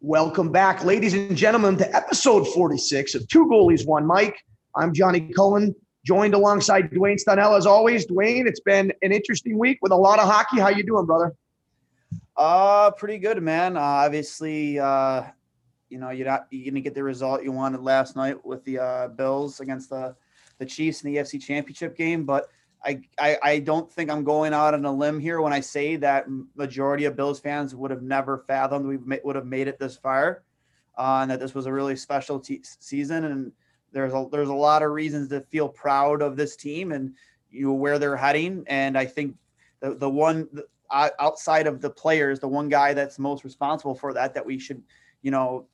Welcome back, ladies and gentlemen, to episode 46 of Two Goalies, One Mic. I'm Johnny Cullen, joined alongside Dwayne Stanell as always. Dwayne, it's been an interesting week with a lot of hockey. How you doing, brother? Uh, pretty good, man. Uh, obviously, uh, you know, you're not you're gonna get the result you wanted last night with the uh, Bills against the the Chiefs in the AFC Championship game, but I, I I don't think I'm going out on a limb here when I say that majority of Bills fans would have never fathomed we would have made it this far, uh, and that this was a really special season. And there's a there's a lot of reasons to feel proud of this team and you know where they're heading. And I think the the one outside of the players, the one guy that's most responsible for that that we should, you know,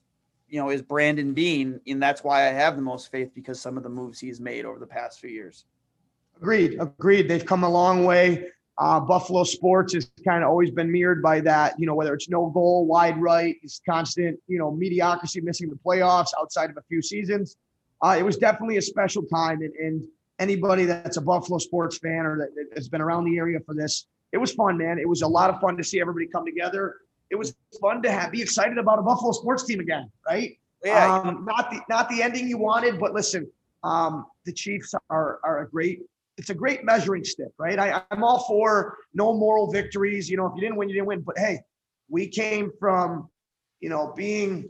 you know, is Brandon Beane, and that's why I have the most faith because some of the moves he's made over the past few years. Agreed. Agreed. They've come a long way. Uh, Buffalo sports has kind of always been mirrored by that. You know, whether it's no goal, wide right, it's constant. You know, mediocrity, missing the playoffs outside of a few seasons. Uh, it was definitely a special time, and, and anybody that's a Buffalo sports fan or that, has been around the area for this, it was fun, man. It was a lot of fun to see everybody come together. It was fun to have be excited about a Buffalo sports team again, right? Yeah. Um, not the not the ending you wanted, but listen, um, the Chiefs are are a great it's a great measuring stick, right? I, I'm all for no moral victories. You know, if you didn't win, you didn't win. But hey, we came from, you know, being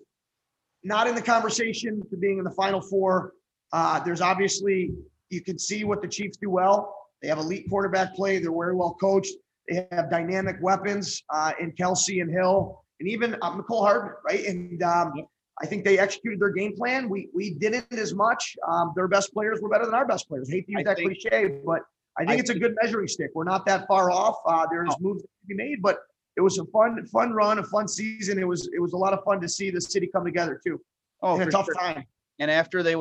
not in the conversation to being in the final four. Uh, there's obviously you can see what the Chiefs do well. They have elite quarterback play. They're very well coached. They have dynamic weapons uh, in Kelce and Hill, and even uh, Mecole Hardman, right? And um, yep. I think they executed their game plan. We we didn't as much. Um, their best players were better than our best players. I hate to use I that think, cliche, but I think I it's think, a good measuring stick. We're not that far off. Uh, there's oh. moves to be made, but it was a fun fun run, a fun season. It was it was a lot of fun to see the city come together too. Oh, in a tough sure. time. And after they,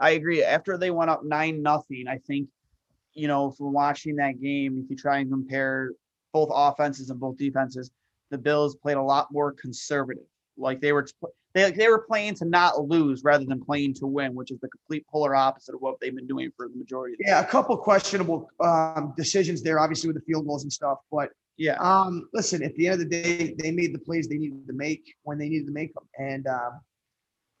I agree. After they went up nine nothing, I think, you know, from watching that game, if you try and compare both offenses and both defenses, the Bills played a lot more conservative. Like they were they they were playing to not lose rather than playing to win, which is the complete polar opposite of what they've been doing for the majority. of the Yeah, a couple questionable um, decisions there, obviously with the field goals and stuff. But yeah, um, listen, at the end of the day, they made the plays they needed to make when they needed to make them, and um,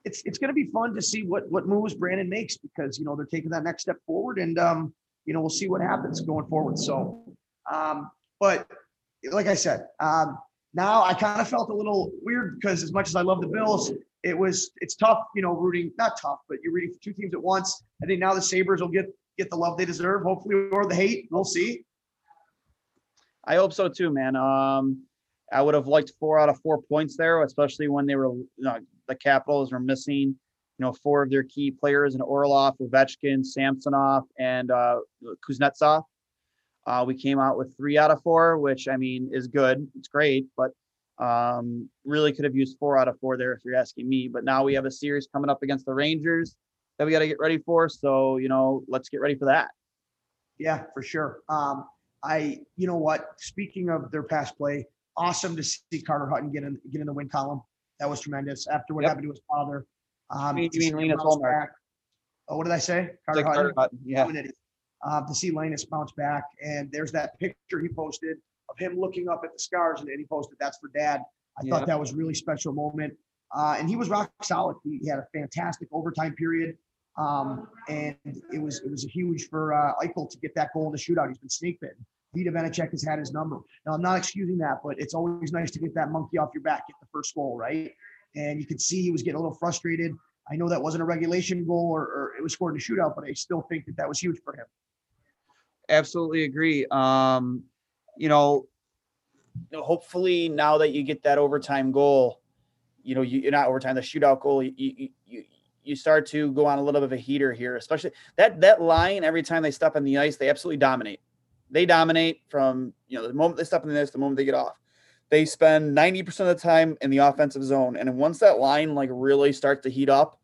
it's it's going to be fun to see what what moves Brandon makes because you know they're taking that next step forward, and um, you know we'll see what happens going forward. So, um, but like I said, um, now I kind of felt a little weird because as much as I love the Bills, it was it's tough, you know, rooting not tough, but you're rooting for two teams at once. I think now the Sabres will get get the love they deserve, hopefully, or the hate. We'll see. I hope so too, man. Um, I would have liked four out of four points there, especially when they were you know, the Capitals were missing, you know, four of their key players in Orlov, Ovechkin, Samsonov, and uh, Kuznetsov. Uh, we came out with three out of four, which I mean is good. It's great, but um, really could have used four out of four there if you're asking me. But now we have a series coming up against the Rangers that we got to get ready for. So you know, let's get ready for that. Yeah, for sure. Um, I, you know what? Speaking of their past play, awesome to see Carter Hutton get in get in the win column. That was tremendous. After what yep. happened to his father. Um, you mean, you mean Linus Oh, what did I say? Carter, like Carter Hutton. Yeah uh, to see Linus bounce back. And there's that picture he posted of him looking up at the scars, and he posted, "That's for Dad." I yeah. thought that was really special moment. Uh, and he was rock solid. He, he, had a fantastic overtime period, um, and it was it was huge for uh, Eichel to get that goal in the shootout. He's been snake bitten. Vitek Vanecek has had his number. Now, I'm not excusing that, but it's always nice to get that monkey off your back, get the first goal, right? And you could see he was getting a little frustrated. I know that wasn't a regulation goal or, or it was scored in a shootout, but I still think that that was huge for him. Absolutely agree. Um, you know, hopefully now that you get that overtime goal, you know, you, you're not overtime, the shootout goal, you, you, you, you start to go on a little bit of a heater here, especially that, that line, every time they step on the ice, they absolutely dominate. They dominate from, you know, the moment they step on the ice, the moment they get off. They spend 90% of the time in the offensive zone. And once that line like really starts to heat up,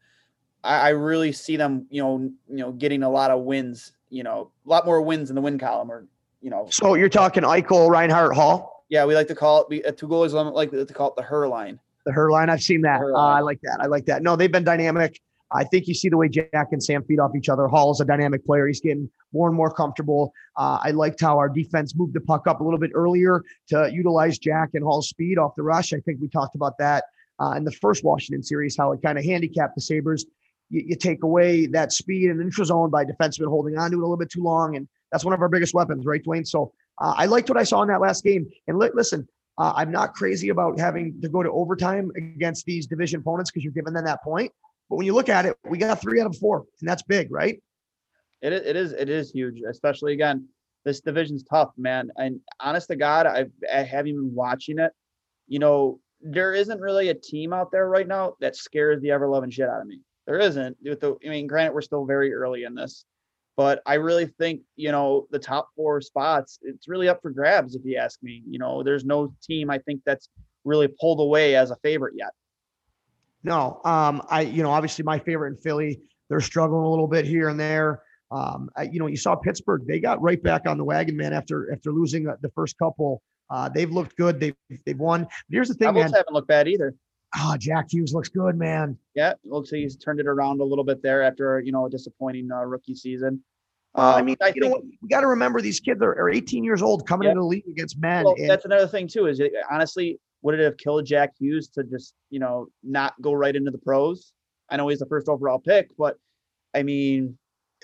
I, I really see them, you know, you know, getting a lot of wins, you know, a lot more wins in the win column or, you know. So you're talking Eichel, Reinhart, Hall? Yeah, we like to call it we, uh, two goalies like to call it the her line. The her line. I've seen that. Uh, I like that. I like that. No, they've been dynamic. I think you see the way Jack and Sam feed off each other. Hall is a dynamic player. He's getting more and more comfortable. Uh, I liked how our defense moved the puck up a little bit earlier to utilize Jack and Hall's speed off the rush. I think we talked about that uh, in the first Washington series, how it kind of handicapped the Sabres. You, you, take away that speed and neutral zone by defensemen holding on to it a little bit too long. And that's one of our biggest weapons, right, Dwayne? So uh, I liked what I saw in that last game. And li- listen, uh, I'm not crazy about having to go to overtime against these division opponents because you're giving them that point. But when you look at it, we got three out of four, and that's big, right? It is, it is, it is huge, especially again, this division's tough, man. And honest to God, I've, I haven't been watching it. You know, there isn't really a team out there right now that scares the ever loving shit out of me. There isn't. With the, I mean, granted, we're still very early in this, but I really think you know the top four spots. It's really up for grabs, if you ask me. You know, there's no team I think that's really pulled away as a favorite yet. No, um, I you know obviously my favorite in Philly. They're struggling a little bit here and there. Um, I, you know, you saw Pittsburgh; they got right back on the wagon, man. After after losing the first couple, uh, they've looked good. They've they've won. But here's the thing, Devils man. haven't looked bad either. Oh, Jack Hughes looks good, man. Yeah, looks like he's turned it around a little bit there after you know a disappointing uh, rookie season. Uh, I mean, I you think, know, we got to remember these kids are, are 18 years old coming yeah. into the league against men. Well, and, that's another thing too. Is it, honestly, would it have killed Jack Hughes to just, you know, not go right into the pros? I know he's the first overall pick, but I mean,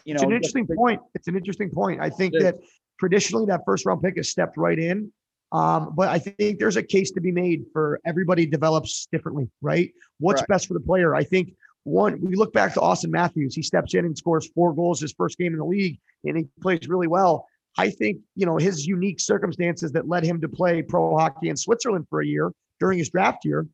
you know, it's an interesting point. It's an interesting point. I think that traditionally that first round pick has stepped right in. Um, but I think there's a case to be made for everybody develops differently, right? What's right. best for the player? I think one, we look back to Auston Matthews. He steps in and scores four goals his first game in the league, and he plays really well. I think, you know, his unique circumstances that led him to play pro hockey in Switzerland for a year during his draft year,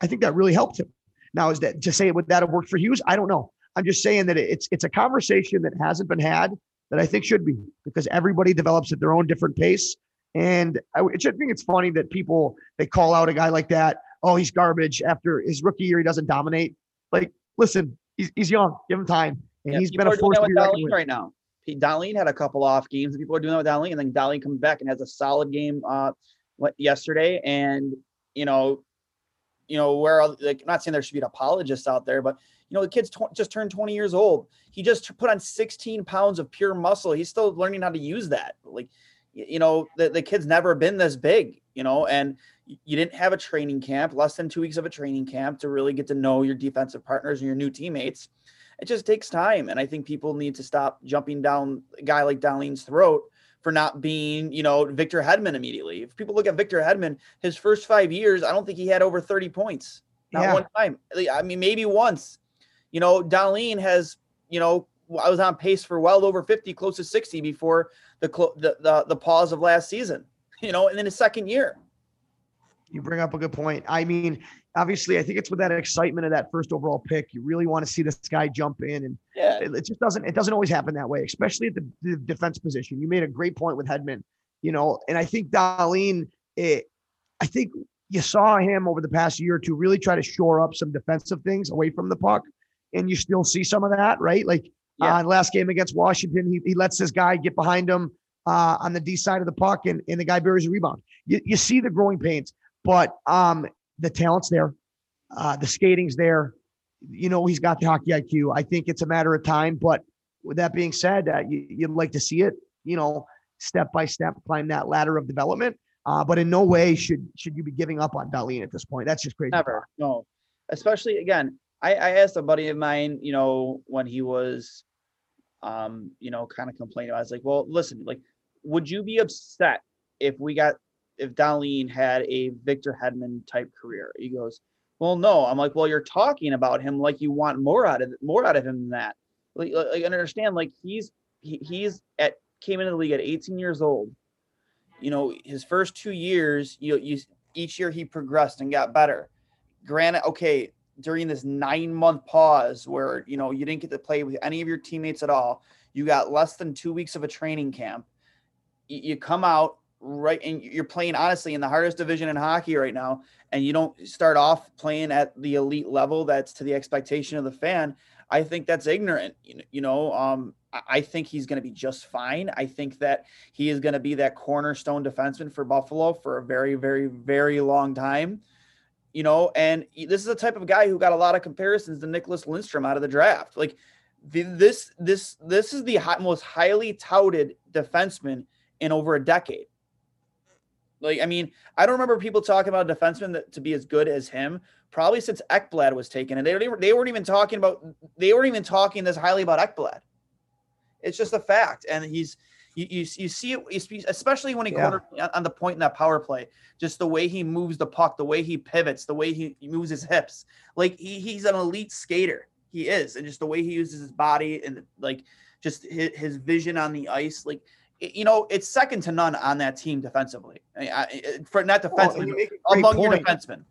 I think that really helped him. Now, is that to say would that have worked for Hughes? I don't know. I'm just saying that it's it's a conversation that hasn't been had that I think should be because everybody develops at their own different pace. And I, I think it's funny that people they call out a guy like that. Oh, he's garbage after his rookie year. He doesn't dominate. Like, listen, he's, he's young. Give him time, and yeah, he's been a force to be reckoned right now. Dahlin had a couple off games, and people are doing that with Dahlin, and then Dahlin comes back and has a solid game uh, yesterday. And you know, you know where like I'm not saying there should be an apologist out there, but you know the kid's tw- just turned 20 years old. He just put on 16 pounds of pure muscle. He's still learning how to use that. Like, you know, the, the kid's never been this big. You know, and you didn't have a training camp, less than two weeks of a training camp to really get to know your defensive partners and your new teammates it just takes time. And I think people need to stop jumping down a guy like Dahlin's throat for not being, you know, Victor Hedman immediately. If people look at Victor Hedman, his first five years, I don't think he had over 30 points. Not yeah. one time. I mean, maybe once. You know, Dahlin has, you know, I was on pace for well over 50, close to 60 before the the the, the pause of last season. You know, and then his second year. You bring up a good point. I mean, obviously, I think it's with that excitement of that first overall pick. You really want to see this guy jump in, and yeah. it, it just doesn't. It doesn't always happen that way, especially at the, the, defense position. You made a great point with Hedman, you know, and I think Dahlin. It, I think you saw him over the past year or two really try to shore up some defensive things away from the puck, and you still see some of that, right? Like yeah. uh, last game against Washington, he, he lets this guy get behind him uh, on the D side of the puck, and, and the guy buries a rebound. You, you see the growing pains, but um, the talent's there, uh, the skating's there. You know, he's got the hockey IQ. I think it's a matter of time. But with that being said, uh, you, you'd like to see it, you know, step by step climb that ladder of development. Uh, but in no way should should you be giving up on Dahlin at this point. That's just crazy. Never. No. Especially again, I, I asked a buddy of mine, you know, when he was um, you know, kind of complaining. I was like, well, listen, like would you be upset if we got if Dahlin had a Victor Hedman type career? He goes, well, no. I'm like, well, you're talking about him like you want more out of more out of him than that. Like, like understand, like he's he, he's at came into the league at 18 years old. You know, his first two years, you you each year he progressed and got better. Granted, okay, during this nine month pause where you know you didn't get to play with any of your teammates at all, you got less than two weeks of a training camp. You come out right and you're playing honestly in the hardest division in hockey right now and you don't start off playing at the elite level that's to the expectation of the fan i think that's ignorant you know um, i think he's going to be just fine. I think that he is going to be that cornerstone defenseman for buffalo for a very very very long time you know and this is a type of guy who got a lot of comparisons to Nicholas Lindstrom out of the draft like the, this this this is the most highly touted defenseman in over a decade like, I mean, I don't remember people talking about a defenseman that, to be as good as him probably since Ekblad was taken, and they they weren't even talking about they weren't even talking this highly about Ekblad. It's just a fact, and he's you you, you see it especially when he yeah. cornered on the point in that power play, just the way he moves the puck, the way he pivots, the way he, moves his hips, like he, he's an elite skater. He is, and just the way he uses his body and like just his, his vision on the ice, like you know, it's second to none on that team defensively. I, I, for not defensively, well, among point. your defensemen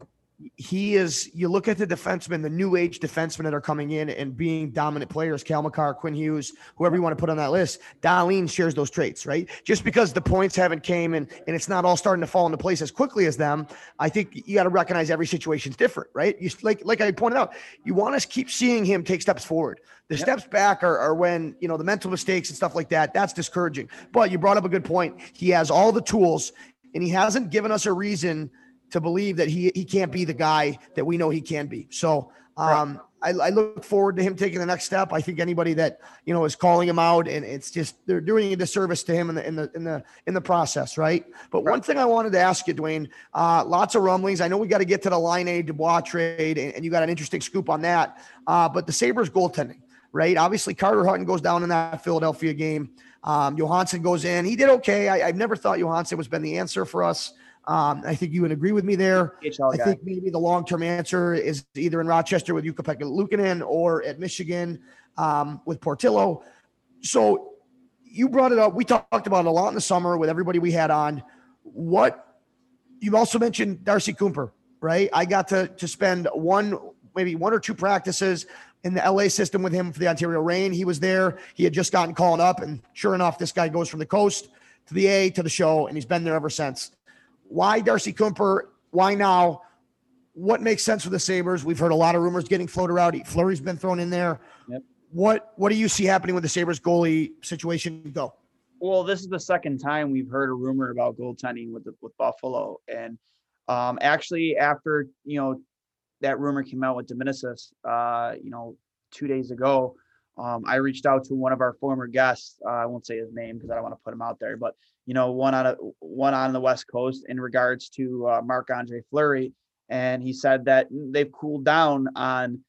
he is you look at the defensemen, the new age defensemen that are coming in and being dominant players, Cal Makar, Quinn Hughes, whoever you want to put on that list, Dahlin shares those traits, right? Just because the points haven't came and, and it's not all starting to fall into place as quickly as them, I think you got to recognize every situation's different, right? You like like I pointed out, you want to keep seeing him take steps forward. The yep. steps back are, are when you know the mental mistakes and stuff like that. That's discouraging. But you brought up a good point. He has all the tools and he hasn't given us a reason – to believe that he he can't be the guy that we know he can be. So um, I, I, look forward to him taking the next step. I think anybody that you know is calling him out, and it's just they're doing a disservice to him in the in the in the in the process, right? But right. one thing I wanted to ask you, Dwayne, uh, lots of rumblings. I know we got to get to the Laine Dubois trade, and, and, you got an interesting scoop on that. Uh, but the Sabres goaltending, right? Obviously, Carter Hutton goes down in that Philadelphia game. Um, Johansson goes in. He did okay. I, have never thought Johansson was been the answer for us. Um, I think you would agree with me there. I think maybe the long term answer is either in Rochester with Ukko-Pekka Luukkonen or at Michigan um, with Portillo. So you brought it up. We talked about it a lot in the summer with everybody we had on. What you also mentioned Darcy Kuemper, right? I got to to spend one, maybe one or two practices in the LA system with him for the Ontario Reign. He was there. He had just gotten called up, and sure enough, this guy goes from the coast to the A to the show, and he's been there ever since. Why Darcy Kuemper? Why now? What makes sense for the Sabres? We've heard a lot of rumors getting floated out. Fleury's been thrown in there. Yep. What What do you see happening with the Sabres goalie situation? Go. Well, this is the second time we've heard a rumor about goaltending with the, with Buffalo, and um, actually, after you know that rumor came out with Deminis, uh, you know, two days ago, um, I reached out to one of our former guests. Uh, I won't say his name because I don't want to put him out there, but you know, one on a one on the West Coast in regards to uh, Marc Andre Fleury, and he said that they've cooled down on,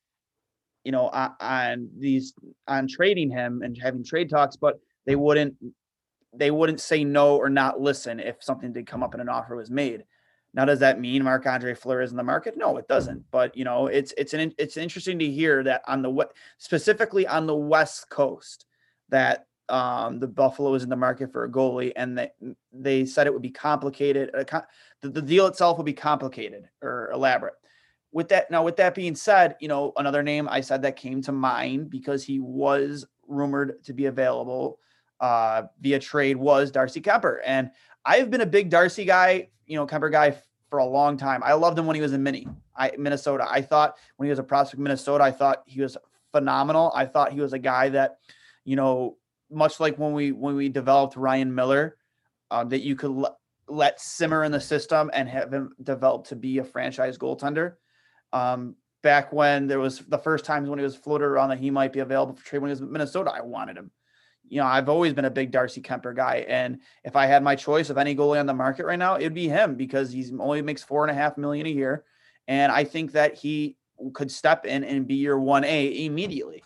you know, on, on these on trading him and having trade talks, but they wouldn't they wouldn't say no or not listen if something did come up and an offer was made. Now, does that mean Marc Andre Fleury is in the market? No, it doesn't. But you know, it's it's an it's interesting to hear that on the what specifically on the West Coast that um, the Buffalo is in the market for a goalie, and they they said it would be complicated. The, the deal itself would be complicated or elaborate. With that, now with that being said, you know another name I said that came to mind because he was rumored to be available uh, via trade was Darcy Kuemper, and I've been a big Darcy guy you know, Kuemper guy for a long time. I loved him when he was in Mini, I, Minnesota. I thought when he was a prospect in Minnesota, I thought he was phenomenal. I thought he was a guy that, you know, much like when we when we developed Ryan Miller, uh, that you could let simmer in the system and have him develop to be a franchise goaltender. Um, back when there was the first times when he was floated around that he might be available for trade when he was in Minnesota, I wanted him you know, I've always been a big Darcy Kuemper guy. And if I had my choice of any goalie on the market right now, it'd be him because he's only makes four and a half million a year. And I think that he could step in and be your 1A immediately.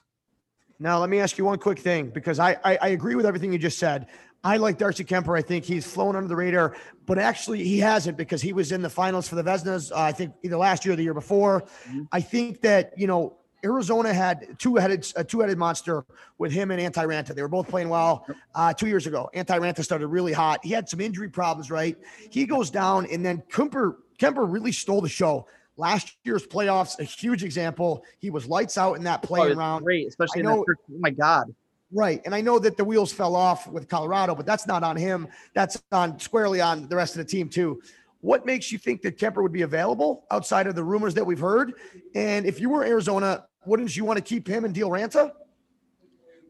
Now, let me ask you one quick thing because I, I, I agree with everything you just said. I like Darcy Kuemper. I think he's flown under the radar, but actually he hasn't because he was in the finals for the Vezinas. Uh, I think either last year or the year before. Mm-hmm. I think that you know Arizona had two-headed a two-headed monster with him and Antti Raanta. They were both playing well uh, two years ago. Antti Raanta started really hot. He had some injury problems, right? He goes down, and then Kuemper Kuemper really stole the show. Last year's playoffs, a huge example. He was lights out in that Oh, playing it's round. great, especially I in that know- first, oh my god. Right. And I know that the wheels fell off with Colorado, but that's not on him. That's on squarely on the rest of the team, too. What makes you think that Kuemper would be available outside of the rumors that we've heard? And if you were Arizona, wouldn't you want to keep him and deal Raanta?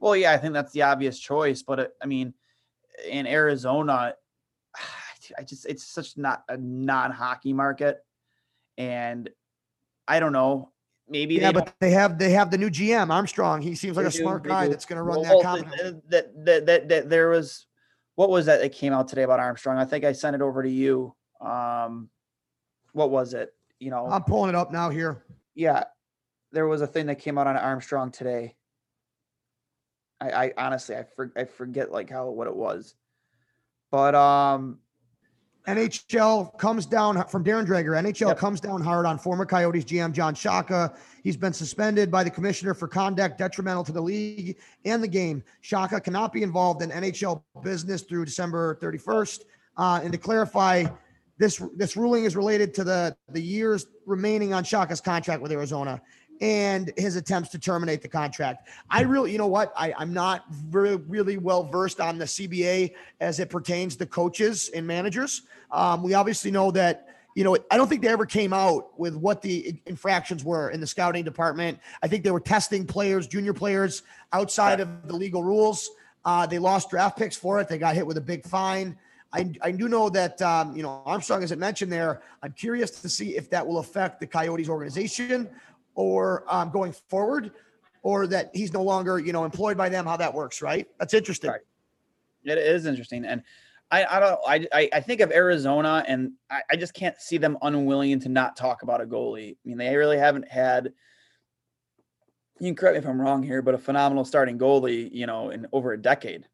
Well, yeah, I think that's the obvious choice, but uh, I mean, in Arizona, I just it's such not a non-hockey market, and I don't know. Maybe Yeah, they but they have they have the new GM Armstrong. He seems like a do, smart guy do. that's going to run Well, that company. That, that that that there was what was that that came out today about Armstrong? I think I sent it over to you. Um, what was it? You know, I'm pulling it up now here. yeah, there was a thing that came out on Armstrong today. I, I honestly I for, I forget like how what it was, but um NHL comes down from Darren Dreger. NHL Yep. comes down hard on former Coyotes GM John Chayka. He's been suspended by the commissioner for conduct detrimental to the league and the game. Chayka cannot be involved in NHL business through December 31st. Uh, and to clarify, this this ruling is related to the the years remaining on Chayka's contract with Arizona and his attempts to terminate the contract. I really, you know what? I, I'm not very, really well versed on the CBA as it pertains to coaches and managers. Um, we obviously know that, you know, I don't think they ever came out with what the infractions were in the scouting department. I think they were testing players, junior players outside of the legal rules. Uh, they lost draft picks for it. They got hit with a big fine. I, I do know that, um, you know, Armstrong, as it mentioned there, I'm curious to see if that will affect the Coyotes organization or um, going forward, or that he's no longer, you know, employed by them, how that works, right? That's interesting. Right. It is interesting, and I, I don't I, I think of Arizona, and I, I just can't see them unwilling to not talk about a goalie. I mean, they really haven't had. You can correct me if I'm wrong here, but a phenomenal starting goalie, you know, in over a decade.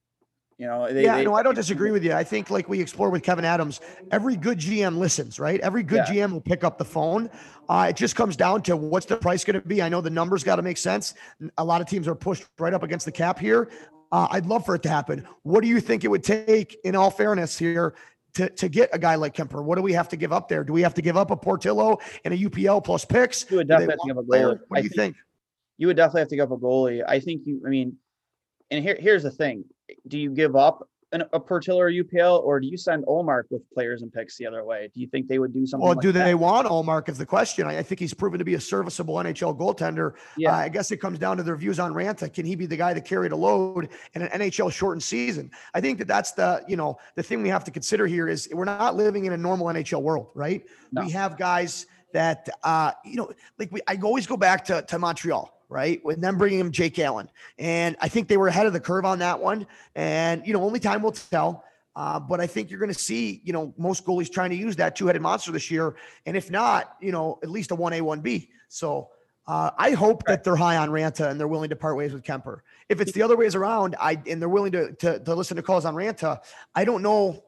You know, they, yeah, they, no, I don't disagree with you. I think, like we explored with Kevin Adams, every good GM listens, right? Every good Yeah. GM will pick up the phone. Uh, it just comes down to what's the price going to be. I know the numbers got to make sense. A lot of teams are pushed right up against the cap here. Uh, I'd love for it to happen. What do you think it would take, in all fairness, here? To, to get a guy like Kuemper, what do we have to give up there? Do we have to give up a Portillo and a UPL plus picks? You would definitely have to give a goalie. What I do you think? you would definitely have to give up a goalie. I think you. I mean, and here here's the thing: Do you give up an, a Portillo or UPL, or do you send Ullmark with players and picks the other way? Do you think they would do something? Well, like do that? they want Ullmark? Is the question. I, I think he's proven to be a serviceable NHL goaltender. Yeah. Uh, I guess it comes down to their views on Raanta. Can he be the guy that carried a load in an NHL shortened season? I think that that's the you know the thing we have to consider here is we're not living in a normal NHL world, right? No. We have guys that uh, you know, like we, I always go back to to Montreal. Right, with them bringing him Jake Allen, and I think they were ahead of the curve on that one. And you know, only time will tell. Uh, but I think you're going to see, you know, most goalies trying to use that two-headed monster this year, and if not, you know, at least a one A, one B. So uh, I hope that they're high on Raanta and they're willing to part ways with Kuemper. If it's the other ways around, I and they're willing to to, to listen to calls on Raanta, I don't know.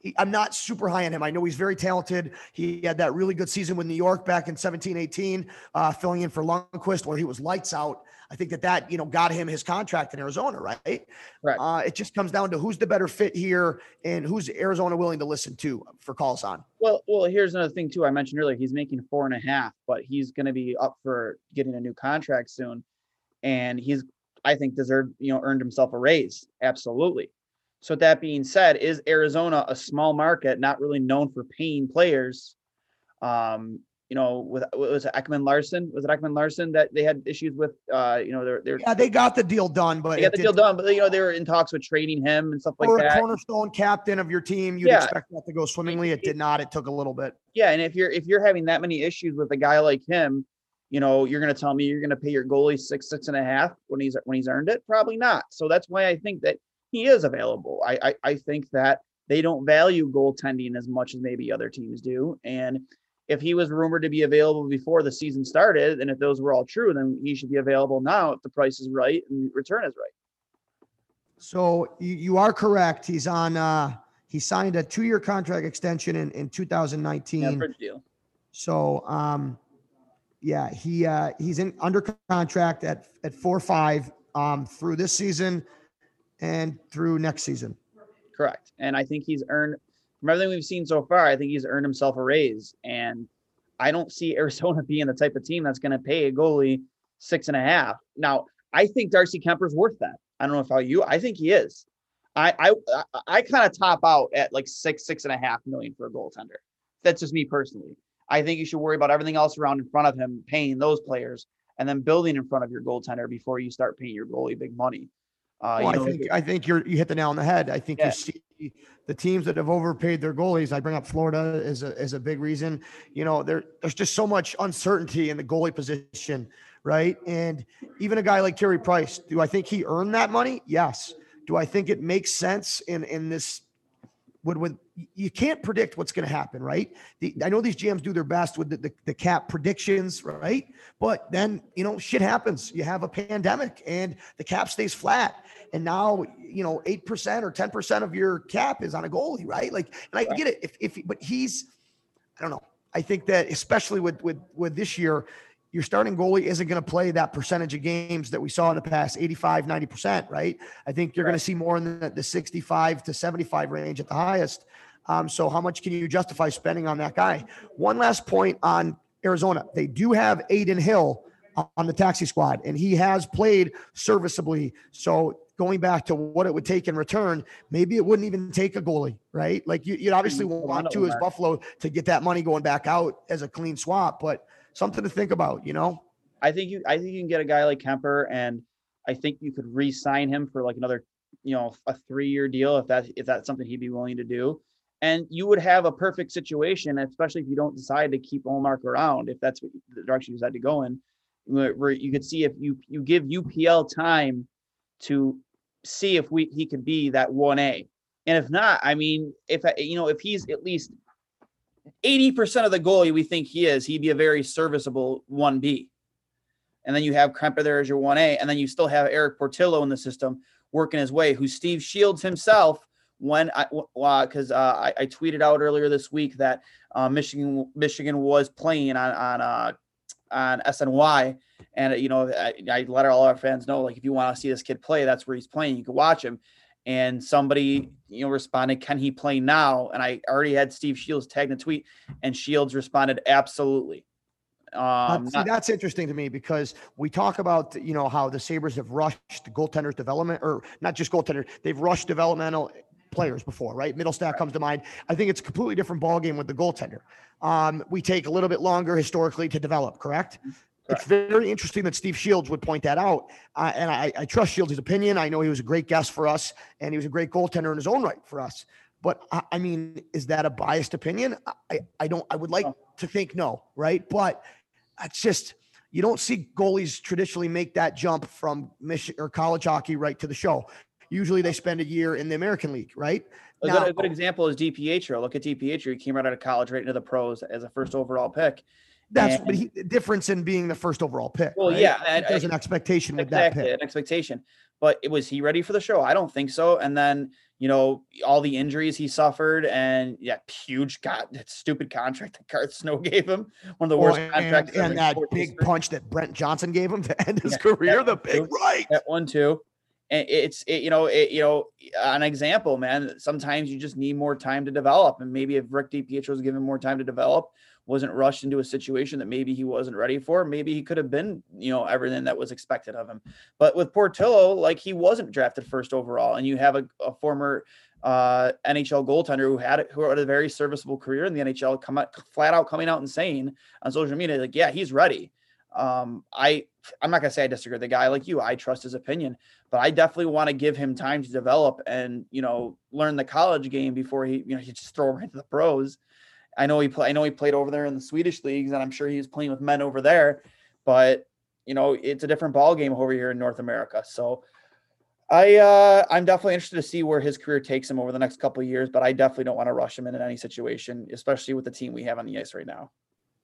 He- I'm not super high on him. I know he's very talented. He had that really good season with New York back in 17, 18, uh, filling in for Lundqvist where he was lights out. I think that that, you know, got him his contract in Arizona, right? Correct. Uh, it just comes down to who's the better fit here and who's Arizona willing to listen to for calls on. Well, well, here's another thing too. I mentioned earlier he's making four and a half, but he's going to be up for getting a new contract soon, and he's, I think, deserved, you know, earned himself a raise. Absolutely. So with that being said, is Arizona a small market, not really known for paying players? Um, you know, with was it Ekman-Larsson? Was it Ekman-Larsson that they had issues with? Uh, you know, they're they're Yeah, they got the deal done, but they got the deal done, but you know they were in talks with trading him and stuff like that. cornerstone captain of your team, you'd Yeah. expect that to go swimmingly. It did not. It took a little bit. Yeah, and if you're if you're having that many issues with a guy like him, you know, you're gonna tell me you're gonna pay your goalie six, six and a half when he's when he's earned it? Probably not. So that's why I think that he is available. I I, I think that they don't value goaltending as much as maybe other teams do. And if he was rumored to be available before the season started, and if those were all true, then he should be available now if the price is right and the return is right. So you, are correct. He's on. uh He signed a two-year contract extension in in 2019. Yeah, bridge deal. So, um, yeah, he uh, he's in under contract at at four five um, through this season and through next season. Correct. And I think he's earned from everything we've seen so far, I think he's earned himself a raise. And I don't see Arizona being the type of team that's going to pay a goalie six and a half. Now, I think Darcy Kuemper's worth that. I don't know how you, I think he is. I I, I kind of top out at like six, six and a half million for a goaltender. That's just me personally. I think you should worry about everything else around in front of him, paying those players, and then building in front of your goaltender before you start paying your goalie big money. Uh, Well, you know, I think I think you're you hit the nail on the head. I think Yeah. you see the teams that have overpaid their goalies. I bring up Florida as a as a big reason. You know, there there's just so much uncertainty in the goalie position, right? And even a guy like Carey Price, do I think he earned that money? Yes. Do I think it makes sense in in this would with you can't predict what's going to happen, right? The, I know these GMs do their best with the, the, the cap predictions, right? But then you know shit happens. You have a pandemic and the cap stays flat, and now you know eight percent or ten percent of your cap is on a goalie, right? Like, and I get it if if but he's, I don't know. I think that especially with with with this year, your starting goalie isn't going to play that percentage of games that we saw in the past 85 90% right i think you're going to see more in the, the 65 to 75 range at the highest um, so how much can you justify spending on that guy? One last point on arizona. They do have adin hill on the taxi squad and he has played serviceably. So going back to what it would take in return maybe it wouldn't even take a goalie right? Like you, you'd obviously Mm, want to as buffalo to get that money going back out as a clean swap but something to think about, you know? I think you I think you can get a guy like Kuemper and I think you could re-sign him for like another, you know, a three-year deal if that if that's something he'd be willing to do. And you would have a perfect situation, especially if you don't decide to keep Ullmark around, if that's what, the direction you decide to go in, where, you could see if you you give UPL time to see if we he could be that one A. And if not, I mean, if you know, if he's at least 80% of the goalie we think he is, he'd be a very serviceable 1B. And then you have Kuemper there as your 1A, and then you still have Erik Portillo in the system working his way, who Steve Shields himself, when I, because uh, I, I tweeted out earlier this week that uh, Michigan Michigan was playing on on uh, on SNY, and you know I, I let all our fans know like if you want to see this kid play, that's where he's playing. You can watch him. And somebody you know responded, "Can he play now?" And I already had Steve Shields tag in a tweet, and Shields responded, "Absolutely." Um, see, that's interesting to me because we talk about, you know, how the Sabres have rushed goaltenders development or not just goaltender, they've rushed developmental players before, right? Mittelstadt comes to mind. I think it's a completely different ballgame with the goaltender. Um, we take a little bit longer historically to develop, correct? It's very interesting that Steve Shields would point that out. Uh, and I, I trust Shields' opinion. I know he was a great guest for us and he was a great goaltender in his own right for us. But I, I mean, is that a biased opinion? I, I don't, I would like No. to think no, right? But it's just, you don't see goalies traditionally make that jump from mission or college hockey right to the show. Usually they spend a year in the American League, right? A good, Now- a good example is DiPietro. Look at DiPietro. He came right out of college, right into the pros as a first overall pick. That's And- but he, the difference in being the first overall pick. Well, right? yeah, I- there's an expectation with that pick. an expectation. But it was he ready for the show? I don't think so. And then you know all the injuries he suffered, and yeah, huge God, that stupid contract that Garth Snow gave him, one of the Well, worst and, contracts. ever and that big history. punch that Brent Johnson gave him to end his Yeah, career, the big too. right. that one too. And it's it, you know it, you know an example, man. Sometimes you just need more time to develop, and maybe if Rick DiPietro was given more time to develop, wasn't rushed into a situation that maybe he wasn't ready for, maybe he could have been you know everything that was expected of him. But with Portillo, like he wasn't drafted first overall, and you have a, a former uh, NHL goaltender who had who had a very serviceable career in the NHL, come out flat out coming out and saying on social media like, yeah, he's ready. Um, I I'm not gonna say I disagree with the guy like you. I trust his opinion, but I definitely want to give him time to develop and you know learn the college game before he you know he just throw him into the pros. I know he play, I know he played over there in the Swedish leagues, and I'm sure he was playing with men over there, but you know it's a different ball game over here in North America. So I uh, I'm definitely interested to see where his career takes him over the next couple of years, but I definitely don't want to rush him in any situation, especially with the team we have on the ice right now.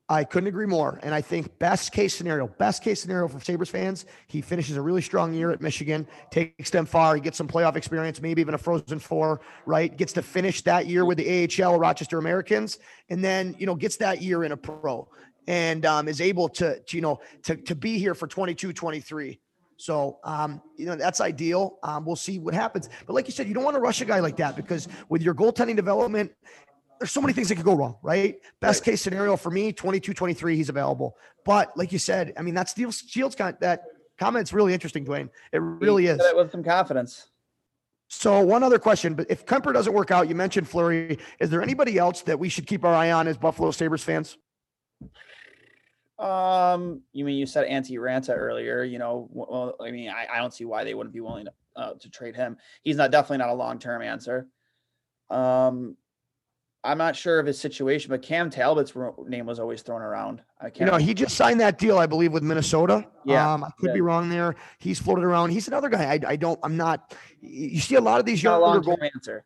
I couldn't agree more. And I think best case scenario, best case scenario for Sabres fans, he finishes a really strong year at Michigan, takes them far, he gets some playoff experience, maybe even a Frozen Four, right? Gets to finish that year with the AHL Rochester Americans, and then you know gets that year in a pro, and um, is able to, to you know to to be here for 22, 23. So, um, you know, that's ideal. Um, we'll see what happens. But like you said, you don't want to rush a guy like that because with your goaltending development, there's so many things that could go wrong, right? Best right. case scenario for me, 22, 23, he's available. But like you said, I mean, that Steve Shields con- that comment's really interesting, Dwayne. It really is. with some confidence. So one other question, but if Kuemper doesn't work out, you mentioned Fleury. Is there anybody else that we should keep our eye on as Buffalo Sabres fans? Um, you mean you said Antti Raanta earlier? You know, well, I mean, I, I don't see why they wouldn't be willing to uh, to trade him. He's not definitely not a long term answer. Um, I'm not sure of his situation, but Cam Talbot's name was always thrown around. I can't. You know, he just signed that deal, I believe, with Minnesota. Yeah, um, I could yeah. be wrong there. He's floated around. He's another guy. I, I don't. I'm not. You see a lot of these younger goal answer.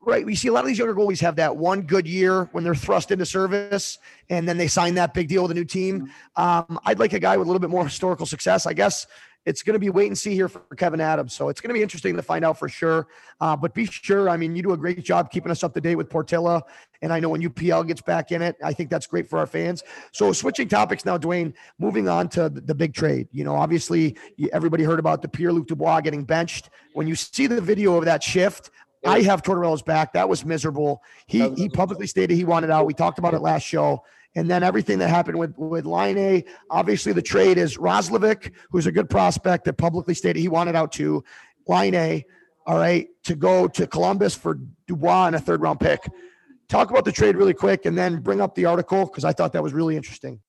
Right. We see a lot of these younger goalies have that one good year when they're thrust into service and then they sign that big deal with a new team. Mm-hmm. Um, I'd like a guy with a little bit more historical success. I guess it's going to be wait and see here for Kevin Adams. So it's going to be interesting to find out for sure. Uh, but be sure, I mean, you do a great job keeping us up to date with Portillo. And I know when UPL gets back in it, I think that's great for our fans. So switching topics now, Dwayne, moving on to the, big trade. You know, obviously everybody heard about the Pierre Luc Dubois getting benched. When you see the video of that shift, I have Tortorella's back. That was miserable. He he publicly stated he wanted out. We talked about it last show and then everything that happened with with Laine. Obviously, the trade is Roslovic, who's a good prospect that publicly stated he wanted out to Laine. All right, to go to Columbus for Dubois and a third round pick. Talk about the trade really quick, and then bring up the article because I thought that was really interesting.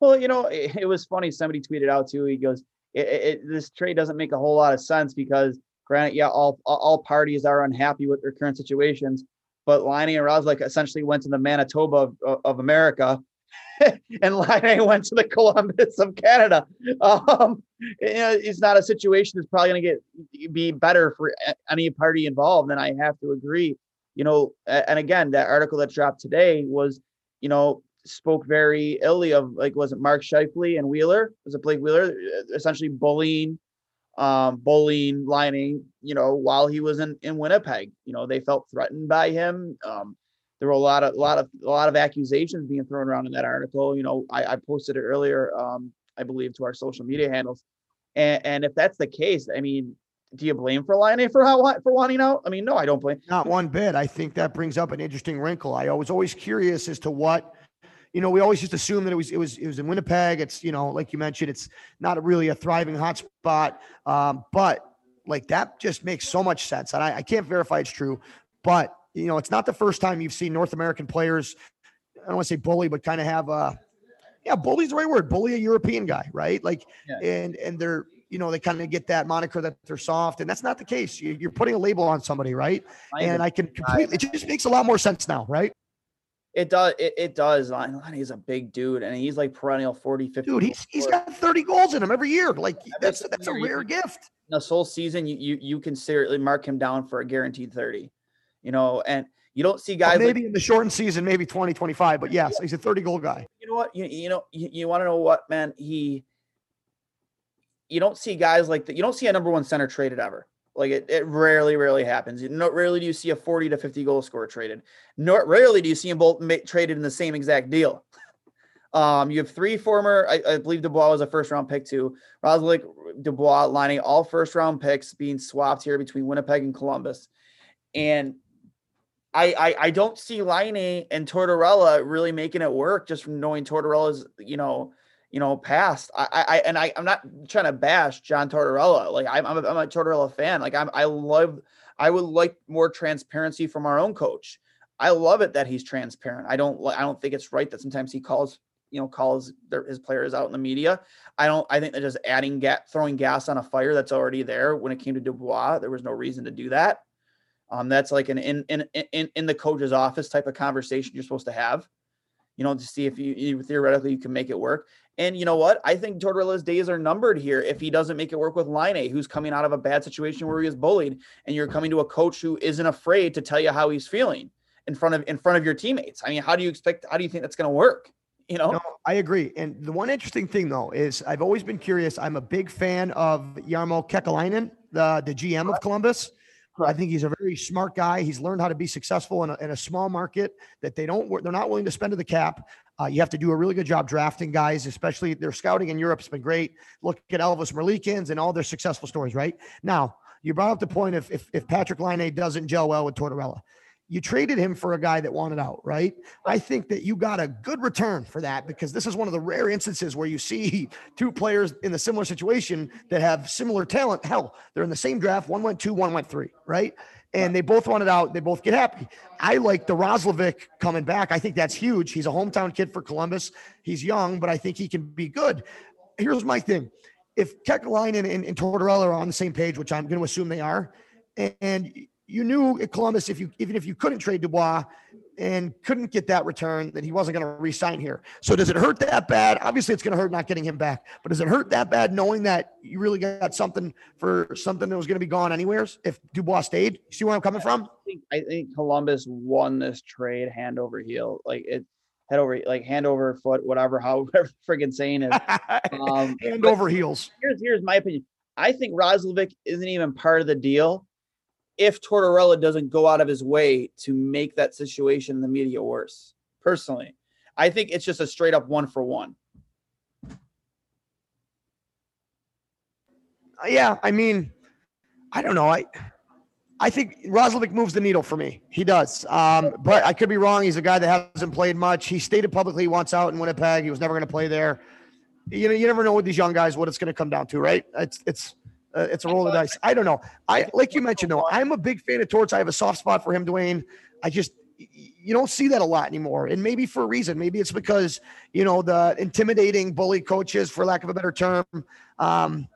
Well, you know, it, it was funny. Somebody tweeted out too. He goes, it, it, "This trade doesn't make a whole lot of sense because, granted, yeah, all all parties are unhappy with their current situations, but Laine and Roslovic essentially went to the Manitoba of, of America and Laine went to the Columbus of Canada. Um, it's not a situation that's probably going to get be better for any party involved. And I have to agree. You know, and again, that article that dropped today was, you know, spoke very illy of like was it Mark Scheifele and Wheeler? Was it Blake Wheeler essentially bullying, um, bullying Laine? You know, while he was in in Winnipeg, you know, they felt threatened by him. Um, there were a lot of a lot of a lot of accusations being thrown around in that article. You know, I, I posted it earlier, um, I believe, to our social media handles. And, and if that's the case, I mean, do you blame for Laine for how for wanting out? I mean, no, I don't blame. Not one bit. I think that brings up an interesting wrinkle. I was always curious as to what, you know, we always just assume that it was it was it was in Winnipeg. It's you know, like you mentioned, it's not really a thriving hotspot. Um, but like that just makes so much sense, and I, I can't verify it's true, but you know, it's not the first time you've seen North American players, I don't want to say bully, but kind of have a, yeah, bully's the right word, bully a European guy, right? Like, yeah. and, and they're, you know, they kind of get that moniker that they're soft, and that's not the case. You're putting a label on somebody, right? and I can completely, it just makes a lot more sense now, right? It does. It, it does. He's a big dude, and he's like perennial 40, 50. Dude, he's, he's got 30 goals in him every year. Like that's that's a rare gift. This whole season, you you you can seriously mark him down for a guaranteed 30 you know, and you don't see guys well, maybe like, in the shortened season, maybe 2025, but yes, he's a 30 goal guy. You know what? You, you know, you, you want to know what, man? He, you don't see guys like that. You don't see a number one center traded ever. Like it, it rarely, rarely happens. You know, rarely do you see a 40 to 50 goal scorer traded. Not rarely do you see them both ma- traded in the same exact deal. Um, you have three former, I, I, believe Dubois was a first round pick too. Roslovic, Dubois lining all first round picks being swapped here between Winnipeg and Columbus. And I, I, I don't see Laine and Tortorella really making it work just from knowing Tortorella's you know you know past. I, I and I I'm not trying to bash John Tortorella. Like I'm I'm a, I'm a Tortorella fan. Like I'm I love I would like more transparency from our own coach. I love it that he's transparent. I don't I don't think it's right that sometimes he calls you know calls their, his players out in the media. I don't I think they're just adding gas throwing gas on a fire that's already there. When it came to Dubois, there was no reason to do that. Um, that's like an in, in in in the coach's office type of conversation you're supposed to have, you know, to see if you, you theoretically you can make it work. And you know what? I think Tortorella's days are numbered here if he doesn't make it work with Laine, who's coming out of a bad situation where he was bullied, and you're coming to a coach who isn't afraid to tell you how he's feeling in front of in front of your teammates. I mean, how do you expect? How do you think that's going to work? You know, No, I agree. And the one interesting thing though is I've always been curious. I'm a big fan of Jarmo Kekalainen, the the GM of Columbus. I think he's a very smart guy. He's learned how to be successful in a, in a small market that they don't they're not willing to spend to the cap. Uh, you have to do a really good job drafting guys, especially their scouting in Europe has been great. Look at Elvis Merzlikins and all their successful stories. Right now, you brought up the point if if, if Patrick Laine doesn't gel well with Tortorella, you traded him for a guy that wanted out, right? I think that you got a good return for that because this is one of the rare instances where you see two players in a similar situation that have similar talent. Hell, they're in the same draft. One went two, one went three, right? And they both wanted out. They both get happy. I like the Roslovic coming back. I think that's huge. He's a hometown kid for Columbus. He's young, but I think he can be good. Here's my thing. If Kekalainen and, and Tortorella are on the same page, which I'm going to assume they are, and you knew at Columbus if you even if you couldn't trade Dubois and couldn't get that return, that he wasn't going to re-sign here. So does it hurt that bad? Obviously, it's going to hurt not getting him back. But does it hurt that bad knowing that you really got something for something that was going to be gone anywheres if Dubois stayed? See where I'm coming from? I think, I think Columbus won this trade hand over heel. Like it head over like hand over foot, whatever, however friggin' saying is. Um, Hand over heels. Here's here's my opinion. I think Roslovic isn't even part of the deal if Tortorella doesn't go out of his way to make that situation in the media worse. Personally, I think it's just a straight up one for one. Uh, Yeah, I mean, I don't know. I I think Roslovic moves the needle for me. He does. Um, but I could be wrong. He's a guy that hasn't played much. He stated publicly he wants out in Winnipeg. He was never going to play there. You know, you never know with these young guys what it's going to come down to, right? It's it's uh, it's a roll of the dice. I don't know. I like you mentioned though. I'm a big fan of Torts. I have a soft spot for him, Dwayne. I just you don't see that a lot anymore, and maybe for a reason. Maybe it's because you know the intimidating bully coaches, for lack of a better term. Um,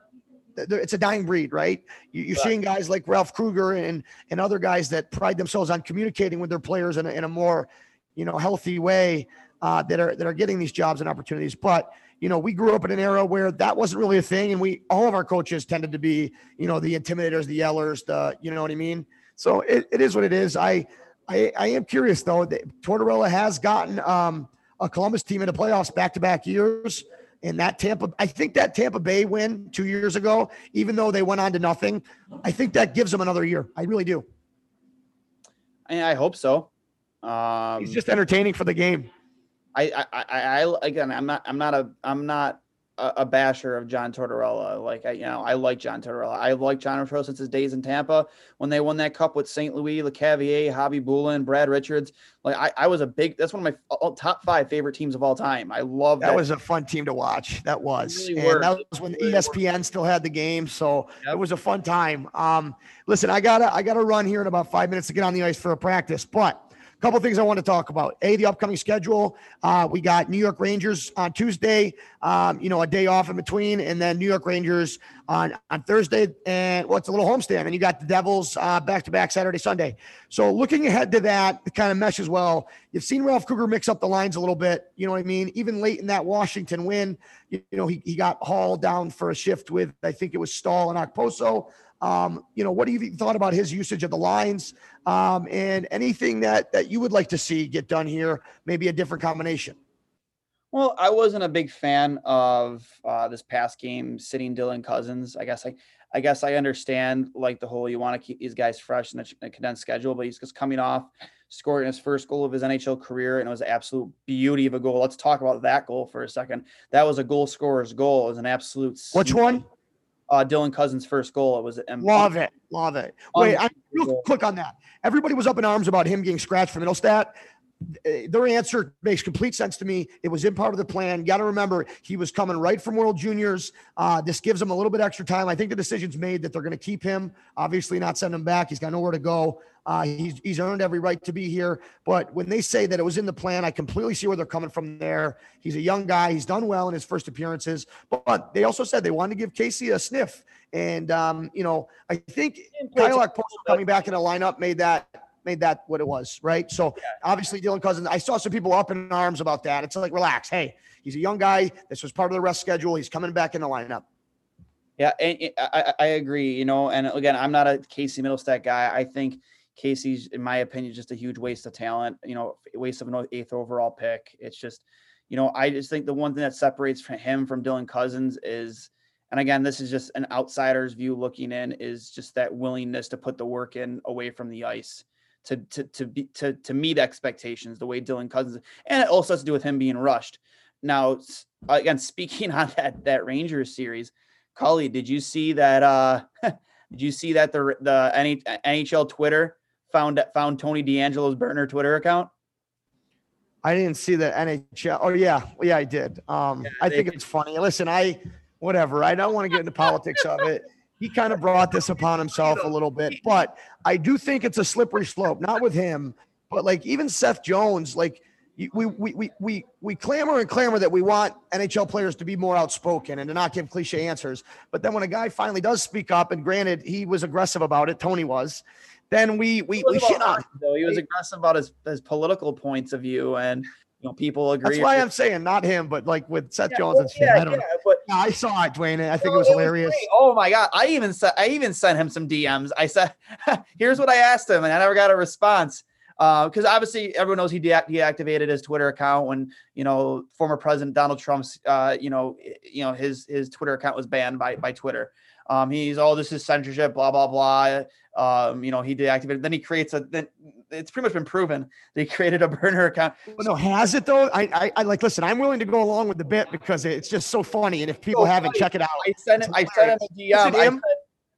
it's a dying breed, right? You, you're Right. seeing guys like Ralph Krueger and and other guys that pride themselves on communicating with their players in a, in a more, you know, healthy way uh, that are that are getting these jobs and opportunities. But you know, we grew up in an era where that wasn't really a thing, and we all of our coaches tended to be, you know, the intimidators, the yellers, the you know what I mean. So it, it is what it is. I I, I am curious though that Tortorella has gotten um, a Columbus team into playoffs back to back years. And that Tampa, I think that Tampa Bay win two years ago, even though they went on to nothing, I think that gives them another year. I really do. I, I hope so. Um, He's just entertaining for the game. I, I, I, I, again, I'm not, I'm not a, I'm not a, a basher of John Tortorella. Like I, you know, I like John Tortorella. I like John Tortorella since his days in Tampa when they won that cup with St. Louis, Lecavalier, Hobby Bulin, Brad Richards. Like I, I was a big, that's one of my all- top five favorite teams of all time. I love that. That was a fun team to watch. That was. really and that was when Really. ESPN still had the game. So Yep. it was a fun time. Um, listen, I gotta I gotta run here in about five minutes to get on the ice for a practice, but couple things I want to talk about. A, the upcoming schedule. Uh, we got New York Rangers on Tuesday, um, you know, a day off in between, and then New York Rangers on on Thursday, and what's a little homestand, and you got the Devils back to back Saturday, Sunday. So looking ahead to that, it kind of meshes well. You've seen Ralph Krueger mix up the lines a little bit. You know what I mean? Even late in that Washington win, you, you know, he, he got hauled down for a shift with, I think it was Staal and Okposo. Um, you know, what do you thought about his usage of the lines um, and anything that that you would like to see get done here? Maybe a different combination. Well, I wasn't a big fan of uh, this past game sitting Dylan Cozens. I guess I, I guess I understand like the whole you want to keep these guys fresh in a, a condensed schedule, but he's just coming off scoring his first goal of his NHL career, and it was an absolute beauty of a goal. Let's talk about that goal for a second. That was a goal scorer's goal. It was an absolute. Which one? Uh, Dylan Cozens' first goal. It was an Love it. Love it. Wait, I'm real quick on that. Everybody was up in arms about him getting scratched for Mittelstadt. Their answer makes complete sense to me. It was in part of the plan. Got to remember, he was coming right from World Juniors. Uh, this gives him a little bit extra time. I think the decision's made that they're going to keep him. Obviously, not send him back. He's got nowhere to go. Uh, he's he's earned every right to be here. But when they say that it was in the plan, I completely see where they're coming from. There, he's a young guy. He's done well in his first appearances. But they also said they wanted to give Casey a sniff. And um, you know, I think Kyle coming back in the lineup made that made that what it was, right? So obviously Dylan Cozens, I saw some people up in arms about that. It's like relax. Hey, he's a young guy. This was part of the rest schedule. He's coming back in the lineup. Yeah, and I I agree. You know, and again, I'm not a Casey Mittelstadt guy. I think Casey's, in my opinion, just a huge waste of talent. You know, waste of an eighth overall pick. It's just, you know, I just think the one thing that separates him from Dylan Cozens is, and again, this is just an outsider's view looking in, is just that willingness to put the work in away from the ice to to to be to to meet expectations the way Dylan Cozens and it also has to do with him being rushed. Now, again, speaking on that that Rangers series, Cully, did you see that? uh Did you see that the the NHL Twitter found found Tony DeAngelo's burner Twitter account? I didn't see the NHL. Oh yeah, yeah, I did. Um, yeah, I think it's funny. Listen, I whatever. I don't want to get into politics of it. He kind of brought this upon himself a little bit, but I do think it's a slippery slope. Not with him, but like even Seth Jones, like we we we we we clamor and clamor that we want NHL players to be more outspoken and to not give cliche answers. But then when a guy finally does speak up, and granted he was aggressive about it, Tony was, then we we, we shit on. Though he was aggressive about his his political points of view, and you know people agree. That's why I'm saying not him, but like with Seth yeah, Jones and shit. Yeah, I don't. Yeah, but yeah, I saw it, Dwayne. I think it was hilarious. oh my god! I even said I even sent him some DMs. I said, "Here's what I asked him," and I never got a response because uh, obviously everyone knows he de- deactivated his Twitter account when you know former President Donald Trump's uh, you know you know his his Twitter account was banned by by Twitter. Um, he's all oh, this is censorship, blah blah blah. Um, you know, he deactivated. Then he creates a. Then it's pretty much been proven that he created a burner account. Well, no, has it though? I, I, I like. Listen, I'm willing to go along with the bit because it's just so funny. And if people so haven't, funny. check it out. I sent him. I sent him a DM. I said,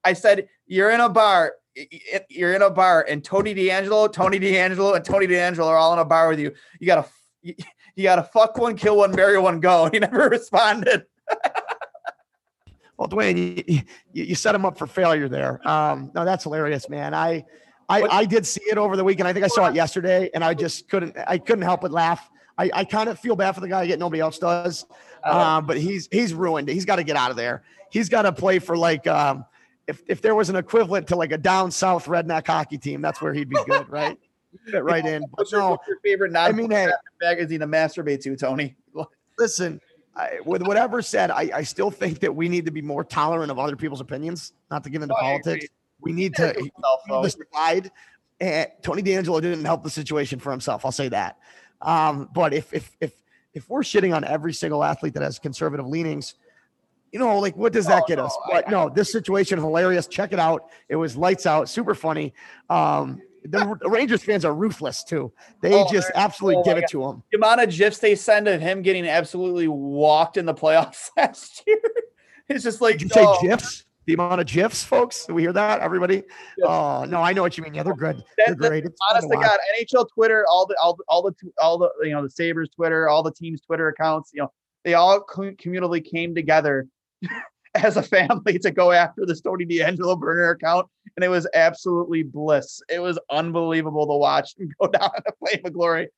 I said, "You're in a bar. You're in a bar, and Tony DeAngelo, Tony DeAngelo, and Tony DeAngelo are all in a bar with you. You gotta, you, you gotta fuck one, kill one, marry one, go." He never responded. Well, Dwayne, you, you, you set him up for failure there. Um, no, that's hilarious, man. I, I, I did see it over the weekend. I think I saw it yesterday, and I just couldn't. I couldn't help but laugh. I, I kind of feel bad for the guy. Yet nobody else does. Uh, but he's he's ruined. He's got to get out of there. He's got to play for like um, if if there was an equivalent to like a down south redneck hockey team, that's where he'd be good, right? Fit right in. But what's, your, no, what's your favorite non I mean, hey, magazine to masturbate to, Tony? Listen, I, with whatever said, I, I still think that we need to be more tolerant of other people's opinions, not to get into oh, politics. We need to decide. And Tony DeAngelo didn't help the situation for himself. I'll say that. Um, but if if if if we're shitting on every single athlete that has conservative leanings, you know, like what does that oh, get no, us? But I, no, this situation hilarious. Check it out. It was lights out, super funny. Um, the Rangers fans are ruthless too. They oh, just absolutely oh give it God. to him. The amount of gifs they send of him getting absolutely walked in the playoffs last year. It's just like Did you oh. say gifs? The amount of gifs, folks. We hear that? Everybody? Oh no, I know what you mean. Yeah, they're good. They're great. It's honest to, God, NHL Twitter, all the all the all the all the you know the Sabres Twitter, all the teams Twitter accounts, you know, they all communally came together as a family to go after the Tony DeAngelo burner account, and it was absolutely bliss. It was unbelievable to watch him go down in a flame of glory,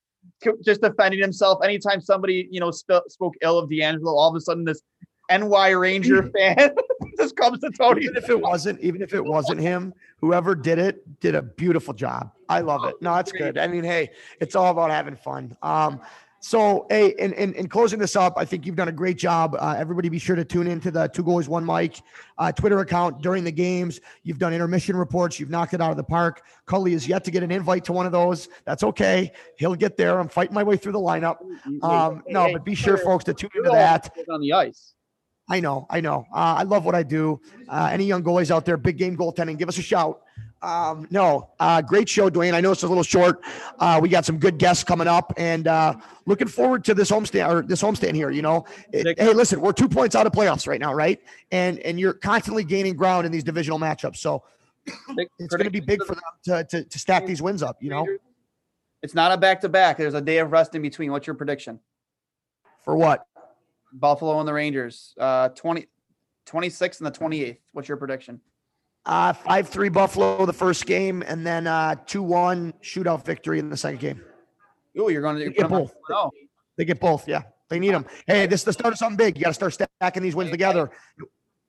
just defending himself. Anytime somebody you know sp- spoke ill of DeAngelo, all of a sudden this NY Ranger fan just comes to Tony. Even if it wasn't, even if it wasn't him, whoever did it did a beautiful job. I love it. No, it's good. I mean, hey, it's all about having fun. Um, so, hey, in, in, in, closing this up, I think you've done a great job. Uh, everybody be sure to tune into the Two Goals, One Mic uh, Twitter account during the games. You've done intermission reports. You've knocked it out of the park. Cully is yet to get an invite to one of those. That's okay. He'll get there. I'm fighting my way through the lineup. Um, no, but be sure, folks, to tune into that. On the ice. I know, I know. Uh, I love what I do. Uh, any young goalies out there, big game goaltending, give us a shout. Um, no, uh, great show, Dwayne. I know it's a little short. Uh, we got some good guests coming up, and uh, looking forward to this homestand or this homestand here. You know, it, hey, listen, we're two points out of playoffs right now, right? And and you're constantly gaining ground in these divisional matchups, so it's going to be big for them to, to to stack these wins up. You know, it's not a back to back. There's a day of rest in between. What's your prediction for what? Buffalo and the Rangers, uh, 20, 26th and the 28th. What's your prediction? Uh, 5 3 Buffalo the first game, and then uh, 2 1 shootout victory in the second game. Oh, you're going to get both. Oh. They get both. Yeah. They need them. Hey, this is the start of something big. You got to start stacking these wins together.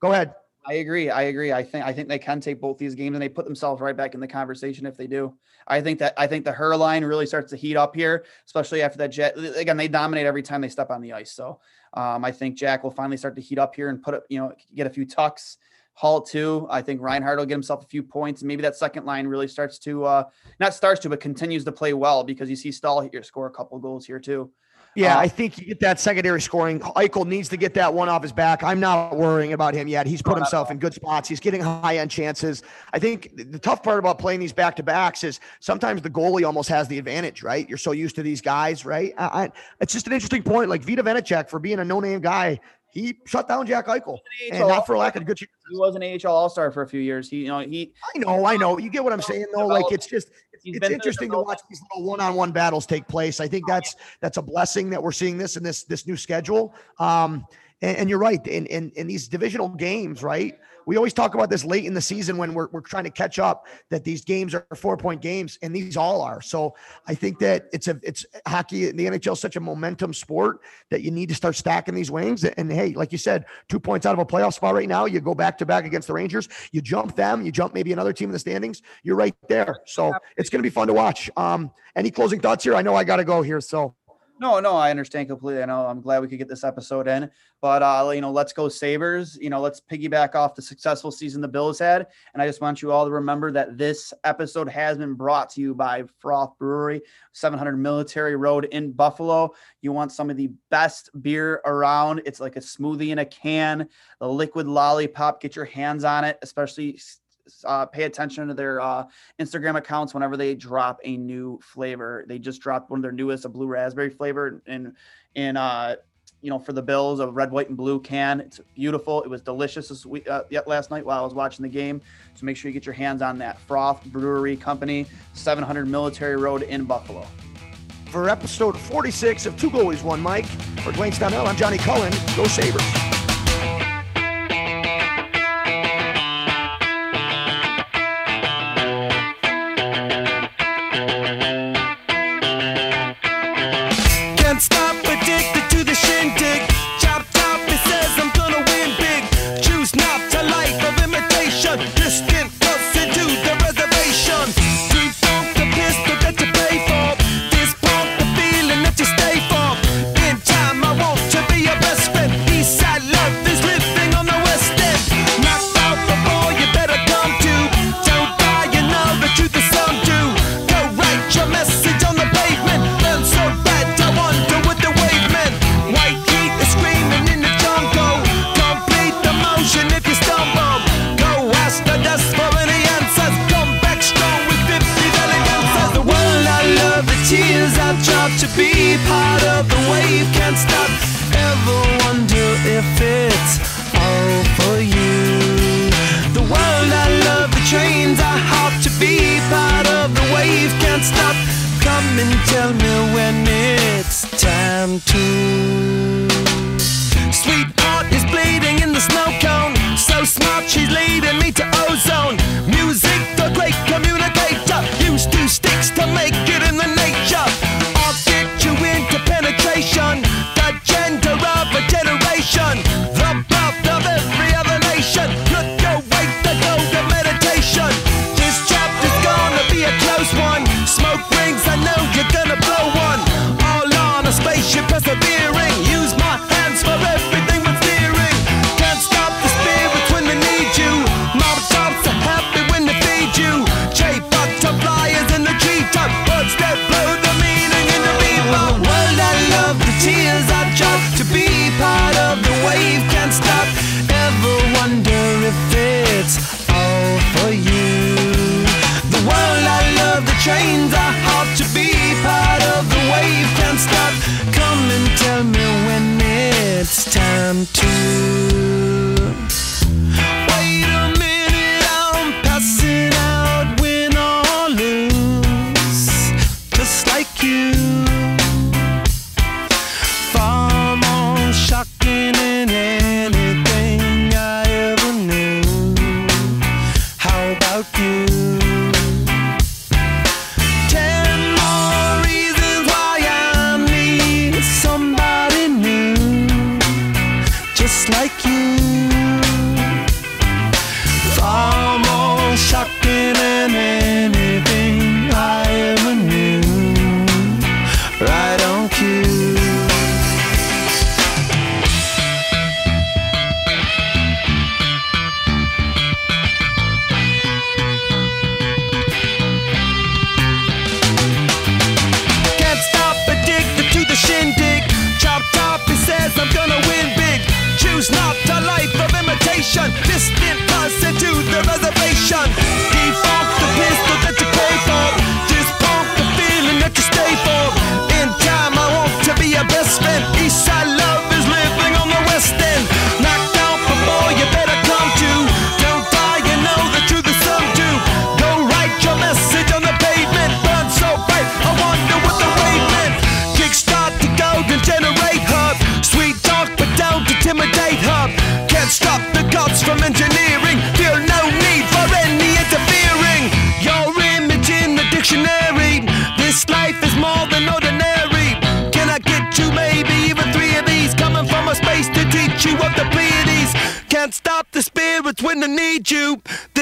Go ahead. I agree. I agree. I think I think they can take both these games and they put themselves right back in the conversation if they do. I think that I think the her line really starts to heat up here, especially after that jet. Again, they dominate every time they step on the ice. So um, I think Jack will finally start to heat up here and put up, you know, get a few tucks. Hall too. I think Reinhart will get himself a few points. And maybe that second line really starts to uh, not starts to, but continues to play well because you see Staal here score a couple goals here too. Yeah, Uh, I think you get that secondary scoring. Eichel needs to get that one off his back. I'm not worrying about him yet. He's put himself in good spots. He's getting high end chances. I think the tough part about playing these back to backs is sometimes the goalie almost has the advantage, right? You're so used to these guys, right? I, I, it's just an interesting point. Like Vita Vanecek, for being a no name guy, he shut down Jack Eichel, and not for lack of good. He was an AHL All Star for a few years. He, you know, he. I know, I know. You get what I'm saying, though. Like it's just it's, it's interesting to watch these little one-on-one battles take place. I think that's that's a blessing that we're seeing this in this this new schedule. Um, and, and you're right. In, in in these divisional games, right? We always talk about this late in the season when we're, we're trying to catch up that these games are four point games and these all are. So I think that it's a it's hockey in the NHL is such a momentum sport that you need to start stacking these wings. And hey, like you said, two points out of a playoff spot right now. You go back to back against the Rangers, you jump them, you jump maybe another team in the standings. You're right there. So it's going to be fun to watch. Um, any closing thoughts here? I know I got to go here. So No, no, I understand completely. I know. I'm glad we could get this episode in. But uh, you know, let's go Sabres. You know, let's piggyback off the successful season the Bills had. And I just want you all to remember that this episode has been brought to you by Froth Brewery, 700 Military Road in Buffalo. You want some of the best beer around. It's like a smoothie in a can, the liquid lollipop. Get your hands on it, especially uh, pay attention to their uh, Instagram accounts whenever they drop a new flavor. They just dropped one of their newest, a blue raspberry flavor, in in uh, you know for the Bills, a red, white, and blue can. It's beautiful. It was delicious this week, uh, yet last night while I was watching the game. So make sure you get your hands on that. Froth Brewery Company, 700 Military Road in Buffalo. for episode 46 of Two Goalies, One Mic, for Dwayne Stanell, I'm Johnny Cullen. Go Sabres.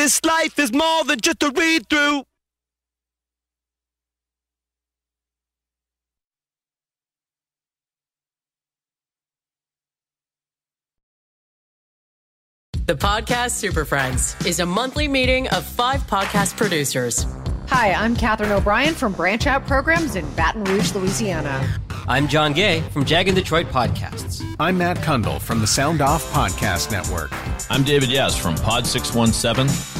This life is more than just a read through. The Podcast Super Friends is a monthly meeting of five podcast producers. Hi, I'm Katherine O'Brien from Branch Out Programs in Baton Rouge, Louisiana. I'm John Gay from Jag and Detroit Podcasts. I'm Matt Kundle from the Sound Off Podcast Network. I'm David Yes from Pod 617,